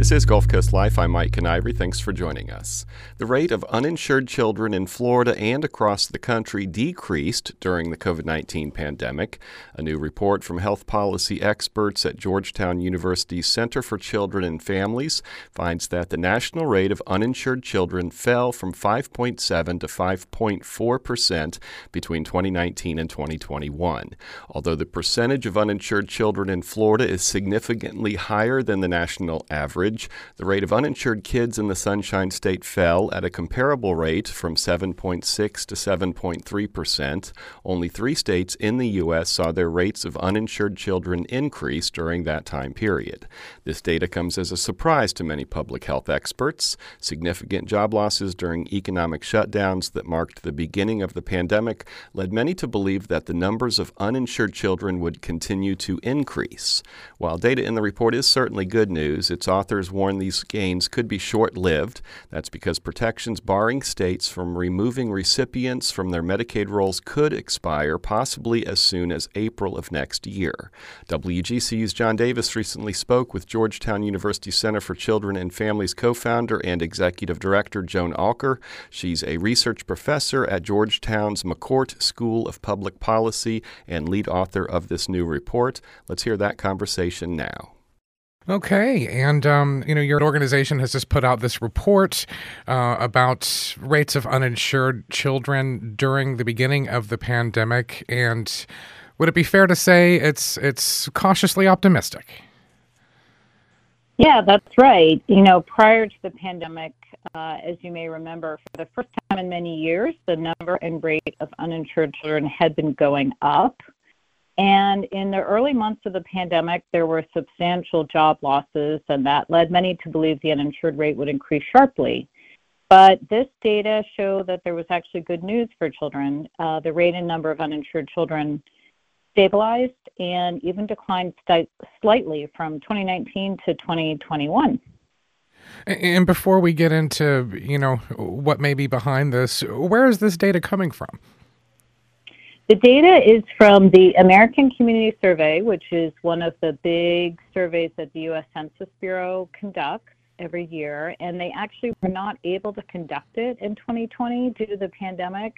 This is Gulf Coast Life. I'm Mike Kiniry. Thanks for joining us. The rate of uninsured children in Florida and across the country decreased during the COVID 19 pandemic. A new report from health policy experts at Georgetown University's Center for Children and Families finds that the national rate of uninsured children fell from 5.7 to 5.4 percent between 2019 and 2021. Although the percentage of uninsured children in Florida is significantly higher than the national average, the rate of uninsured kids in the Sunshine State fell at a comparable rate from 7.6 to 7.3 percent. Only three states in the U.S. saw their rates of uninsured children increase during that time period. This data comes as a surprise to many public health experts. Significant job losses during economic shutdowns that marked the beginning of the pandemic led many to believe that the numbers of uninsured children would continue to increase. While data in the report is certainly good news, its authors authors warn these gains could be short lived. That's because protections barring states from removing recipients from their Medicaid rolls could expire possibly as soon as April of next year. WGCU's John Davis recently spoke with Georgetown University Center for Children and Families co founder and executive director Joan Alker. She's a research professor at Georgetown's McCourt School of Public Policy and lead author of this new report. Let's hear that conversation now. Okay, and um, you know your organization has just put out this report uh, about rates of uninsured children during the beginning of the pandemic, and would it be fair to say it's it's cautiously optimistic? Yeah, that's right. You know, prior to the pandemic, uh, as you may remember, for the first time in many years, the number and rate of uninsured children had been going up. And in the early months of the pandemic, there were substantial job losses, and that led many to believe the uninsured rate would increase sharply. But this data show that there was actually good news for children. Uh, the rate and number of uninsured children stabilized and even declined slightly from 2019 to 2021. And before we get into, you know, what may be behind this, where is this data coming from? The data is from the American Community Survey, which is one of the big surveys that the U.S. Census Bureau conducts every year. And they actually were not able to conduct it in 2020 due to the pandemic.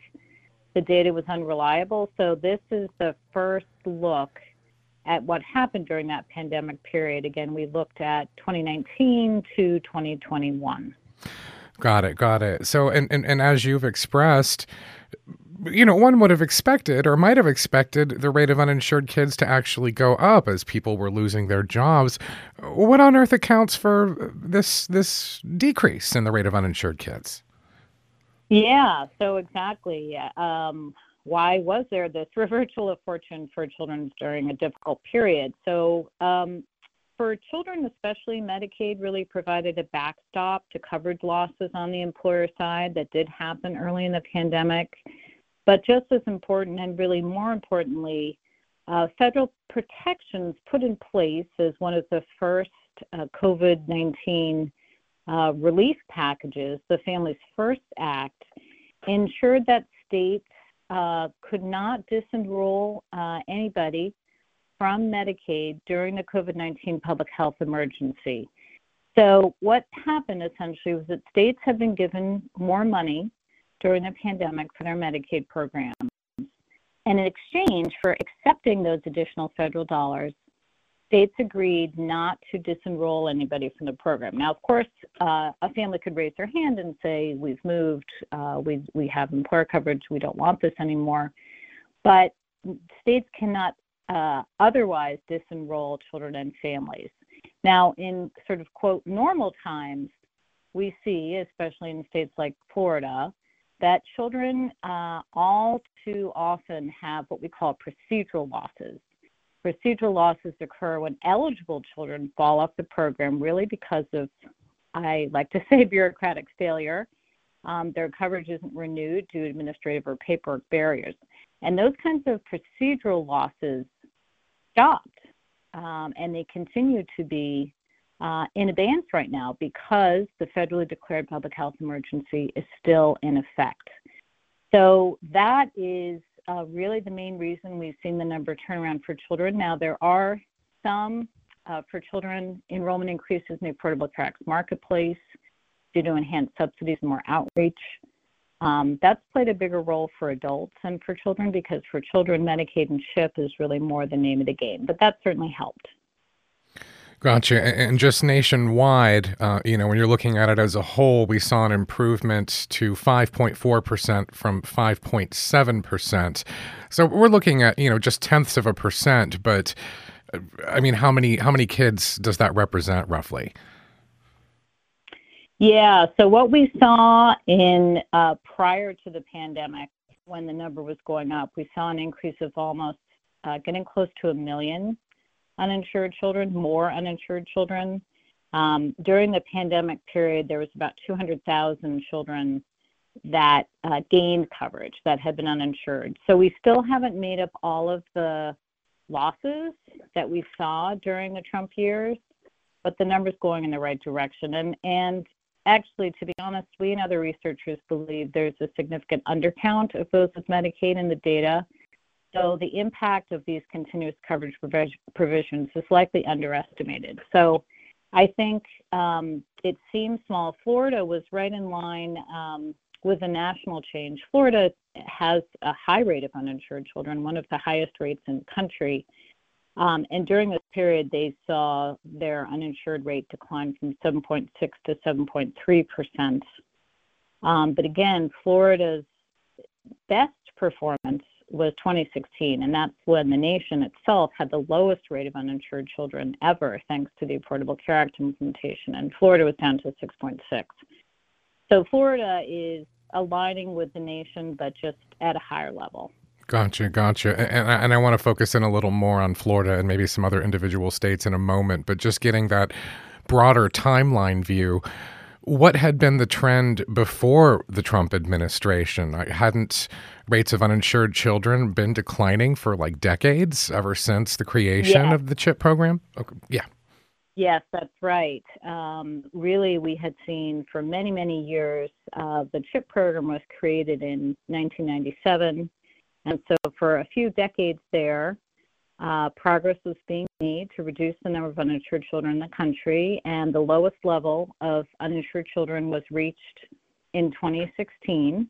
The data was unreliable. So this is the first look at what happened during that pandemic period. Again, we looked at 2019 to 2021. Got it, got it. So, and, and, and as you've expressed, you know, one would have expected or might have expected the rate of uninsured kids to actually go up as people were losing their jobs. What on earth accounts for this this decrease in the rate of uninsured kids? Yeah, so exactly. Um, why was there this reversal of fortune for children during a difficult period? So, um, for children, especially, Medicaid really provided a backstop to coverage losses on the employer side that did happen early in the pandemic. But just as important, and really more importantly, uh, federal protections put in place as one of the first uh, COVID 19 uh, relief packages, the Families First Act, ensured that states uh, could not disenroll uh, anybody from Medicaid during the COVID 19 public health emergency. So, what happened essentially was that states have been given more money during the pandemic for their Medicaid programs. And in exchange for accepting those additional federal dollars, states agreed not to disenroll anybody from the program. Now, of course, uh, a family could raise their hand and say, "We've moved, uh, we we have employer coverage, we don't want this anymore." But states cannot uh, otherwise disenroll children and families. Now, in sort of quote normal times, we see, especially in states like Florida, that children uh, all too often have what we call procedural losses. Procedural losses occur when eligible children fall off the program really because of, I like to say, bureaucratic failure. Um, their coverage isn't renewed due to administrative or paperwork barriers. And those kinds of procedural losses stopped, um, and they continue to be uh, in abeyance right now because the federally declared public health emergency is still in effect. So that is uh, really the main reason we've seen the number turn around for children. Now there are some uh, for children, enrollment increases in the Affordable Act marketplace due to enhanced subsidies and more outreach. Um, that's played a bigger role for adults and for children because for children, Medicaid and CHIP is really more the name of the game, but that certainly helped. Gotcha. And just nationwide, uh, you know, when you're looking at it as a whole, we saw an improvement to 5.4% from 5.7%. So we're looking at, you know, just tenths of a percent, but uh, I mean, how many how many kids does that represent roughly? Yeah, so what we saw in uh, prior to the pandemic, when the number was going up, we saw an increase of almost uh, getting close to a million uninsured children, more uninsured children. Um, during the pandemic period, there was about 200,000 children that uh, gained coverage that had been uninsured. So we still haven't made up all of the losses that we saw during the Trump years, but the number's going in the right direction. And and actually, to be honest, we and other researchers believe there's a significant undercount of those with Medicaid in the data. So the impact of these continuous coverage provisions is likely underestimated. So I think um, it seems small. Florida was right in line um, with the national change. Florida has a high rate of uninsured children, one of the highest rates in the country. Um, and during this period, they saw their uninsured rate decline from 7.6 to 7.3 percent. Um, but again, Florida's best performance was 2016, and that's when the nation itself had the lowest rate of uninsured children ever, thanks to the Affordable Care Act implementation, and Florida was down to 6.6. So Florida is aligning with the nation, but just at a higher level. Gotcha, gotcha. And, and I want to focus in a little more on Florida and maybe some other individual states in a moment, but just getting that broader timeline view what had been the trend before the Trump administration? Hadn't rates of uninsured children been declining for like decades ever since the creation of the CHIP program? Okay. Yeah. Yes, that's right. Um, really, we had seen for many, many years, uh, the CHIP program was created in 1997. And so for a few decades there, uh, progress was being made to reduce the number of uninsured children in the country, and the lowest level of uninsured children was reached in 2016.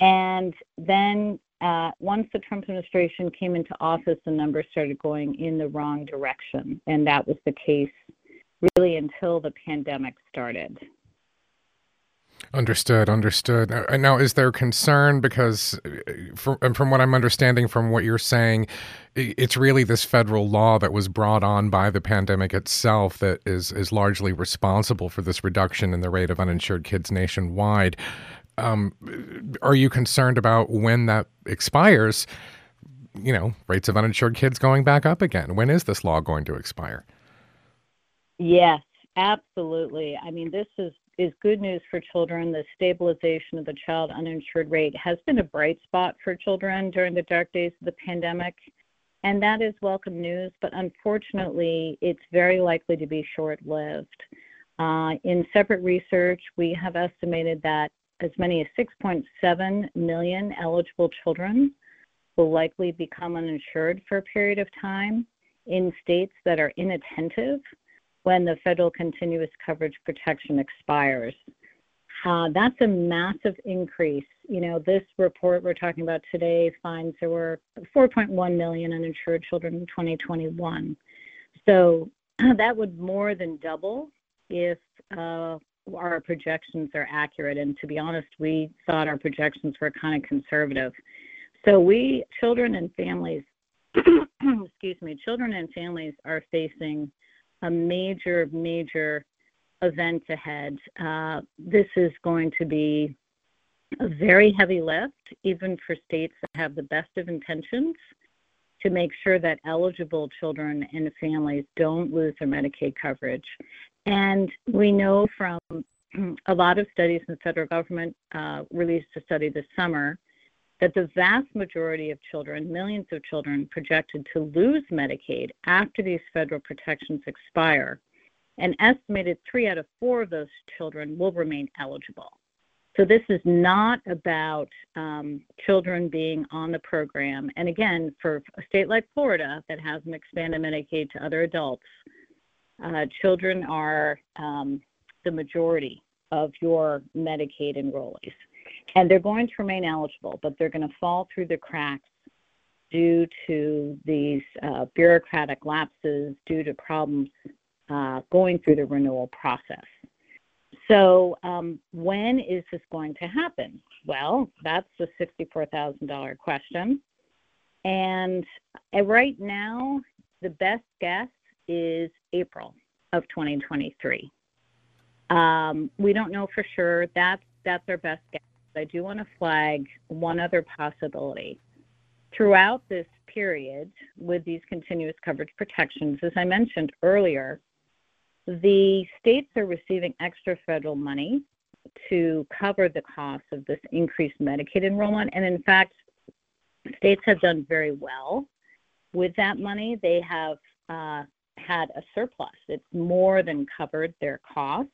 And then uh, once the Trump administration came into office, the numbers started going in the wrong direction. And that was the case really until the pandemic started. Understood, understood. Now, is there concern because, uh, from, from what I'm understanding from what you're saying, it's really this federal law that was brought on by the pandemic itself that is is largely responsible for this reduction in the rate of uninsured kids nationwide. Um, are you concerned about when that expires? You know, rates of uninsured kids going back up again. When is this law going to expire? Yes, absolutely. I mean, this is is good news for children. The stabilization of the child uninsured rate has been a bright spot for children during the dark days of the pandemic. And that is welcome news, but unfortunately, it's very likely to be short lived. Uh, in separate research, we have estimated that as many as 6.7 million eligible children will likely become uninsured for a period of time in states that are inattentive when the federal continuous coverage protection expires. Uh, that's a massive increase. You know, this report we're talking about today finds there were 4.1 million uninsured children in 2021. So that would more than double if uh, our projections are accurate. And to be honest, we thought our projections were kind of conservative. So we, children and families, excuse me, children and families are facing a major, major event ahead. Uh, this is going to be a very heavy lift, even for states that have the best of intentions, to make sure that eligible children and families don't lose their Medicaid coverage. And we know from a lot of studies, the federal government uh, released a study this summer that the vast majority of children, millions of children, projected to lose Medicaid after these federal protections expire. An estimated three out of four of those children will remain eligible. So this is not about um, children being on the program. And again, for a state like Florida that hasn't expanded Medicaid to other adults, uh, children are um, the majority of your Medicaid enrollees. And they're going to remain eligible, but they're going to fall through the cracks due to these uh, bureaucratic lapses, due to problems uh, going through the renewal process. So, um, when is this going to happen? Well, that's the $64,000 question. And uh, right now, the best guess is April of 2023. Um, we don't know for sure. That's that's our best guess. I do want to flag one other possibility. Throughout this period, with these continuous coverage protections, as I mentioned earlier, the states are receiving extra federal money to cover the cost of this increased Medicaid enrollment. And in fact, states have done very well with that money. They have uh, had a surplus. It's more than covered their costs.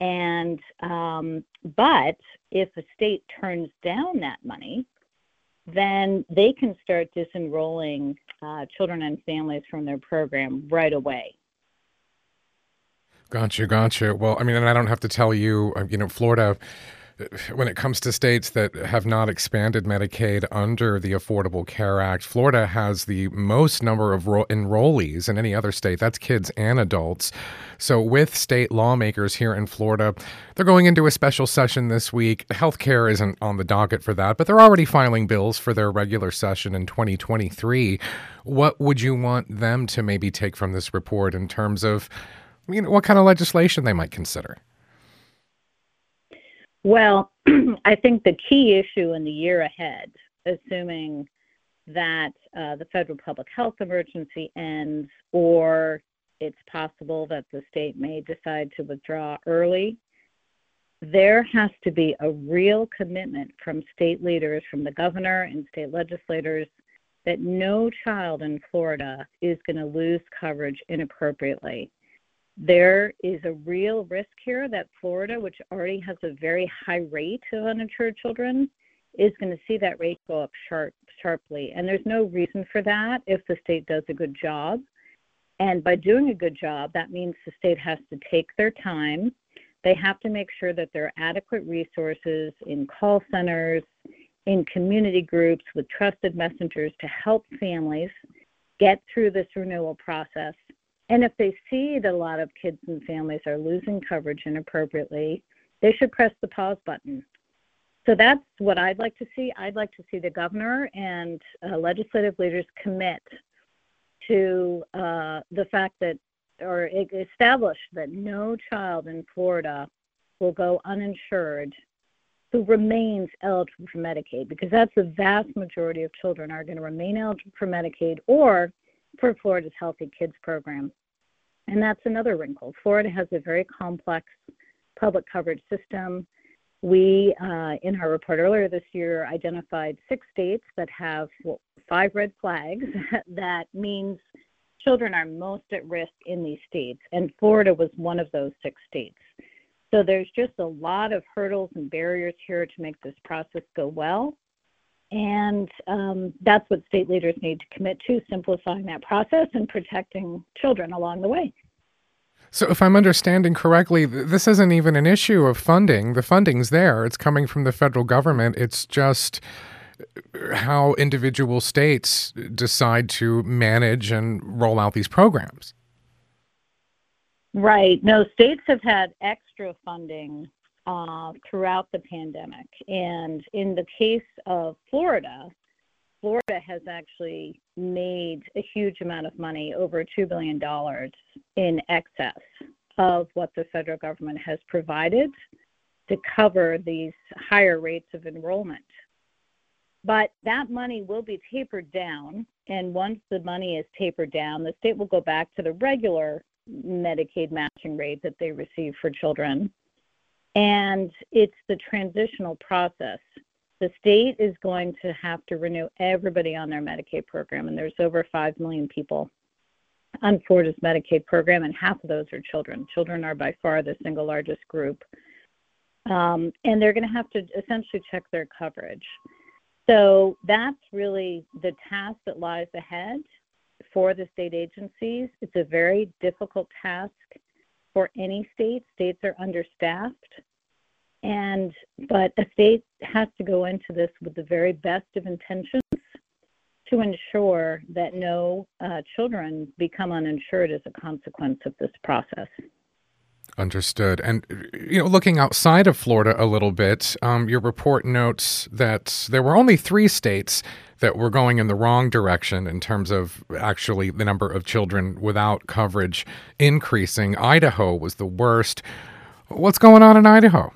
And um, but if a state turns down that money, then they can start disenrolling uh, children and families from their program right away. Gotcha, gotcha. Well, I mean, and I don't have to tell you, uh, you know, Florida when it comes to states that have not expanded Medicaid under the Affordable Care Act, Florida has the most number of ro- enrollees in any other state. That's kids and adults. So, with state lawmakers here in Florida, they're going into a special session this week. Healthcare isn't on the docket for that, but they're already filing bills for their regular session in 2023. What would you want them to maybe take from this report in terms of, you know, what kind of legislation they might consider? Well, I think the key issue in the year ahead, assuming that uh, the federal public health emergency ends or it's possible that the state may decide to withdraw early, there has to be a real commitment from state leaders, from the governor and state legislators, that no child in Florida is going to lose coverage inappropriately there is a real risk here that Florida, which already has a very high rate of uninsured children, is going to see that rate go up sharp, sharply. And there's no reason for that if the state does a good job. And by doing a good job, that means the state has to take their time. They have to make sure that there are adequate resources in call centers, in community groups with trusted messengers to help families get through this renewal process and if they see that a lot of kids and families are losing coverage inappropriately, they should press the pause button. So that's what I'd like to see. I'd like to see the governor and uh, legislative leaders commit to uh, the fact that, or establish that no child in Florida will go uninsured who remains eligible for Medicaid, because that's the vast majority of children are going to remain eligible for Medicaid or for Florida's Healthy Kids program. And that's another wrinkle. Florida has a very complex public coverage system. We, uh, in our report earlier this year, identified six states that have well, five red flags. that means children are most at risk in these states, and Florida was one of those six states. So there's just a lot of hurdles and barriers here to make this process go well. And um, that's what state leaders need to commit to simplifying that process and protecting children along the way. So, if I'm understanding correctly, this isn't even an issue of funding. The funding's there, it's coming from the federal government. It's just uh, how individual states decide to manage and roll out these programs. Right. No, states have had extra funding uh, throughout the pandemic. And in the case of Florida, Florida has actually made a huge amount of money, over $2 billion in excess of what the federal government has provided to cover these higher rates of enrollment. But that money will be tapered down. And once the money is tapered down, the state will go back to the regular Medicaid matching rate that they receive for children. And it's the transitional process. The state is going to have to renew everybody on their Medicaid program, and there's over 5 million people on Florida's Medicaid program, and half of those are children. Children are by far the single largest group. Um, and they're going to have to essentially check their coverage. So that's really the task that lies ahead for the state agencies. It's a very difficult task for any state. States are understaffed. And but a state has to go into this with the very best of intentions to ensure that no uh, children become uninsured as a consequence of this process. Understood. And you know, looking outside of Florida a little bit, um, your report notes that there were only three states that were going in the wrong direction in terms of actually the number of children without coverage increasing. Idaho was the worst. What's going on in Idaho?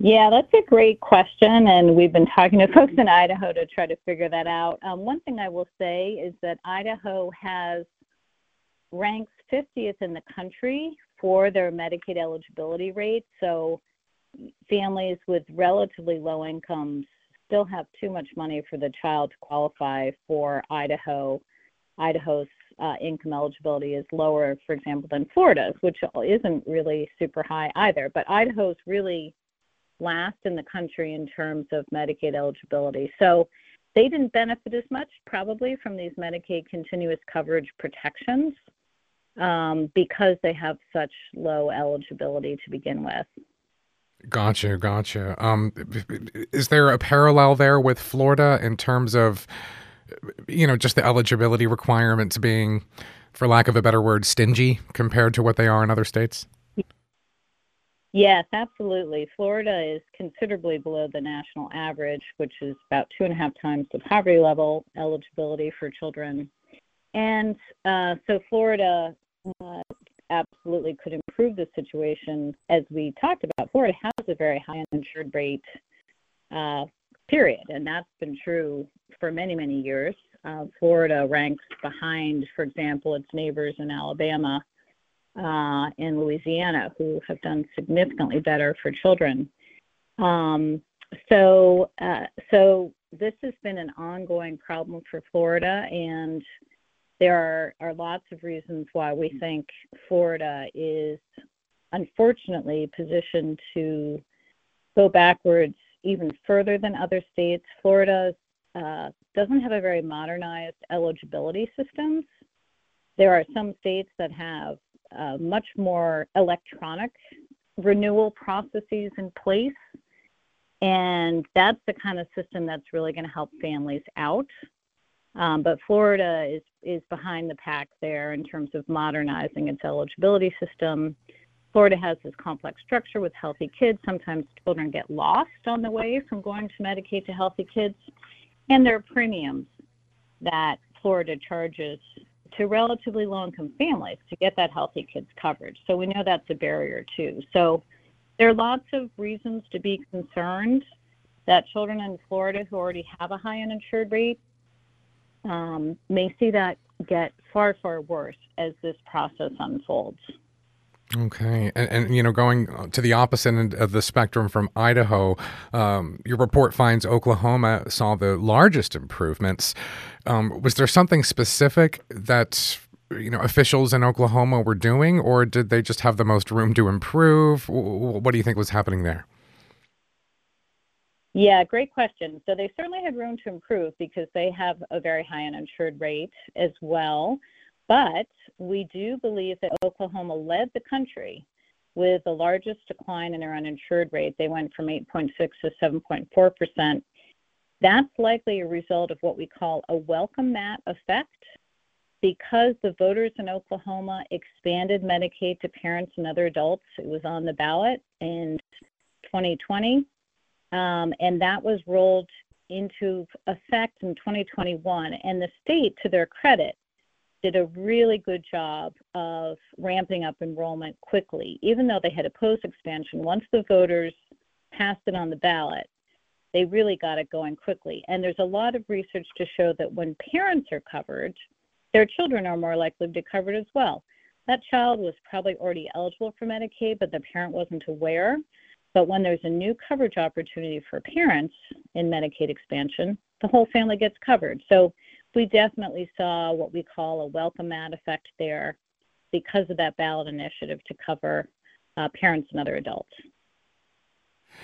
Yeah, that's a great question, and we've been talking to folks in Idaho to try to figure that out. Um, one thing I will say is that Idaho has ranks 50th in the country for their Medicaid eligibility rate. So families with relatively low incomes still have too much money for the child to qualify for Idaho. Idaho's uh, income eligibility is lower, for example, than Florida's, which isn't really super high either. But Idaho's really last in the country in terms of Medicaid eligibility. So they didn't benefit as much probably from these Medicaid continuous coverage protections um, because they have such low eligibility to begin with. Gotcha, gotcha. Um, is there a parallel there with Florida in terms of, you know, just the eligibility requirements being, for lack of a better word, stingy compared to what they are in other states? Yes, absolutely. Florida is considerably below the national average, which is about two and a half times the poverty level eligibility for children. And uh, so Florida uh, absolutely could improve the situation. As we talked about, Florida has a very high uninsured rate, uh, period, and that's been true for many, many years. Uh, Florida ranks behind, for example, its neighbors in Alabama uh, and Louisiana, who have done significantly better for children. Um, so, uh, so this has been an ongoing problem for Florida, and there are, are lots of reasons why we think Florida is unfortunately positioned to go backwards even further than other states. Florida uh, doesn't have a very modernized eligibility systems. There are some states that have uh, much more electronic renewal processes in place, and that's the kind of system that's really going to help families out. Um, but Florida is is behind the pack there in terms of modernizing its eligibility system. Florida has this complex structure with healthy kids. Sometimes children get lost on the way from going to Medicaid to healthy kids, and there are premiums that Florida charges to relatively low income families to get that healthy kids coverage. So we know that's a barrier too. So there are lots of reasons to be concerned that children in Florida who already have a high uninsured rate um, may see that get far, far worse as this process unfolds. Okay, and, and, you know, going to the opposite end of the spectrum from Idaho, um, your report finds Oklahoma saw the largest improvements. Um, was there something specific that you know officials in Oklahoma were doing, or did they just have the most room to improve? What do you think was happening there? Yeah, great question. So they certainly had room to improve because they have a very high uninsured rate as well. But we do believe that Oklahoma led the country with the largest decline in their uninsured rate. They went from 8.6 to 7.4 percent. That's likely a result of what we call a welcome mat effect. Because the voters in Oklahoma expanded Medicaid to parents and other adults, it was on the ballot in 2020 um, and that was rolled into effect in 2021. And the state, to their credit, did a really good job of ramping up enrollment quickly, even though they had opposed expansion. Once the voters passed it on the ballot, they really got it going quickly. And there's a lot of research to show that when parents are covered, their children are more likely to be covered as well. That child was probably already eligible for Medicaid, but the parent wasn't aware. But when there's a new coverage opportunity for parents in Medicaid expansion, the whole family gets covered. So we definitely saw what we call a welcome mat effect there because of that ballot initiative to cover uh, parents and other adults.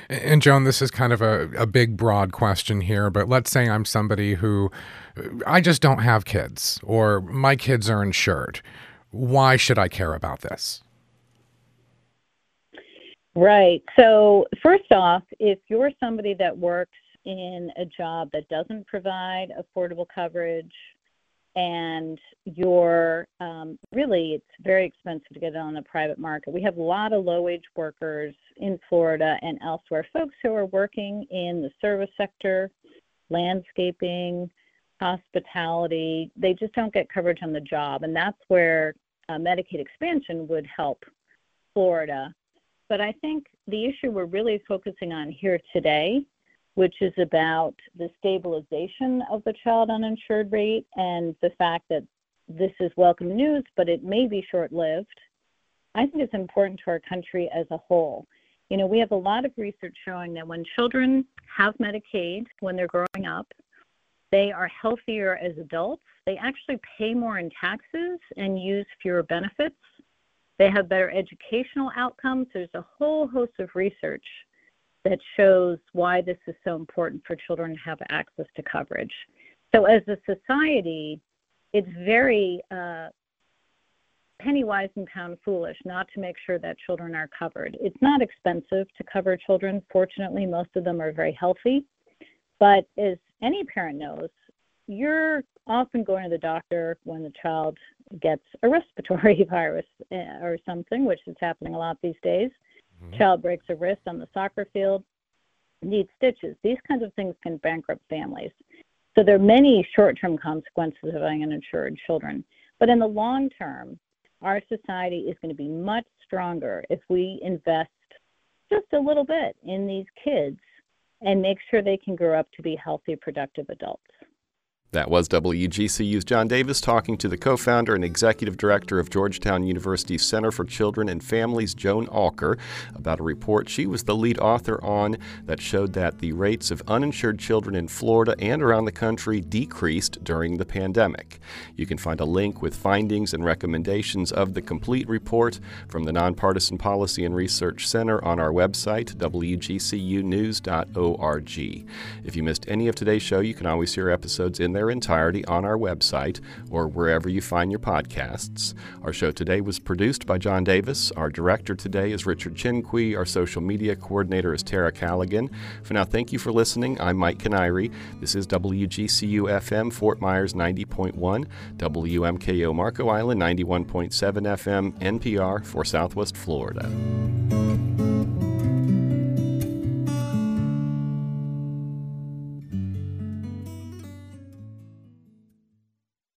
And Joan, this is kind of a, a big, broad question here, but let's say I'm somebody who I just don't have kids or my kids are insured. Why should I care about this? Right. So, first off, if you're somebody that works in a job that doesn't provide affordable coverage and you're um, really it's very expensive to get it on the private market. We have a lot of low wage workers in Florida and elsewhere, folks who are working in the service sector, landscaping, hospitality. They just don't get coverage on the job, and that's where uh, Medicaid expansion would help Florida. But I think the issue we're really focusing on here today which is about the stabilization of the child uninsured rate and the fact that this is welcome news, but it may be short lived. I think it's important to our country as a whole. You know, we have a lot of research showing that when children have Medicaid when they're growing up, they are healthier as adults. They actually pay more in taxes and use fewer benefits. They have better educational outcomes. There's a whole host of research that shows why this is so important for children to have access to coverage. So, as a society, it's very uh, penny wise and pound foolish not to make sure that children are covered. It's not expensive to cover children. Fortunately, most of them are very healthy. But as any parent knows, you're often going to the doctor when the child gets a respiratory virus eh, or something, which is happening a lot these days. Mm-hmm. Child breaks a wrist on the soccer field, needs stitches. These kinds of things can bankrupt families. So there are many short-term consequences of having uninsured children. But in the long term, our society is going to be much stronger if we invest just a little bit in these kids and make sure they can grow up to be healthy, productive adults. That was WGCU's John Davis talking to the co founder and executive director of Georgetown University's Center for Children and Families, Joan Alker, about a report she was the lead author on that showed that the rates of uninsured children in Florida and around the country decreased during the pandemic. You can find a link with findings and recommendations of the complete report from the Nonpartisan Policy and Research Center on our website, wgcunews.org. If you missed any of today's show, you can always hear episodes in there their entirety on our website or wherever you find your podcasts. Our show today was produced by John Davis. Our director today is Richard Chinqui. Our social media coordinator is Tara Callaghan. For now, thank you for listening. I'm Mike Kiniry. This is WGCU FM, Fort Myers 90.1, WMKO Marco Island 91.7 FM, NPR for Southwest Florida.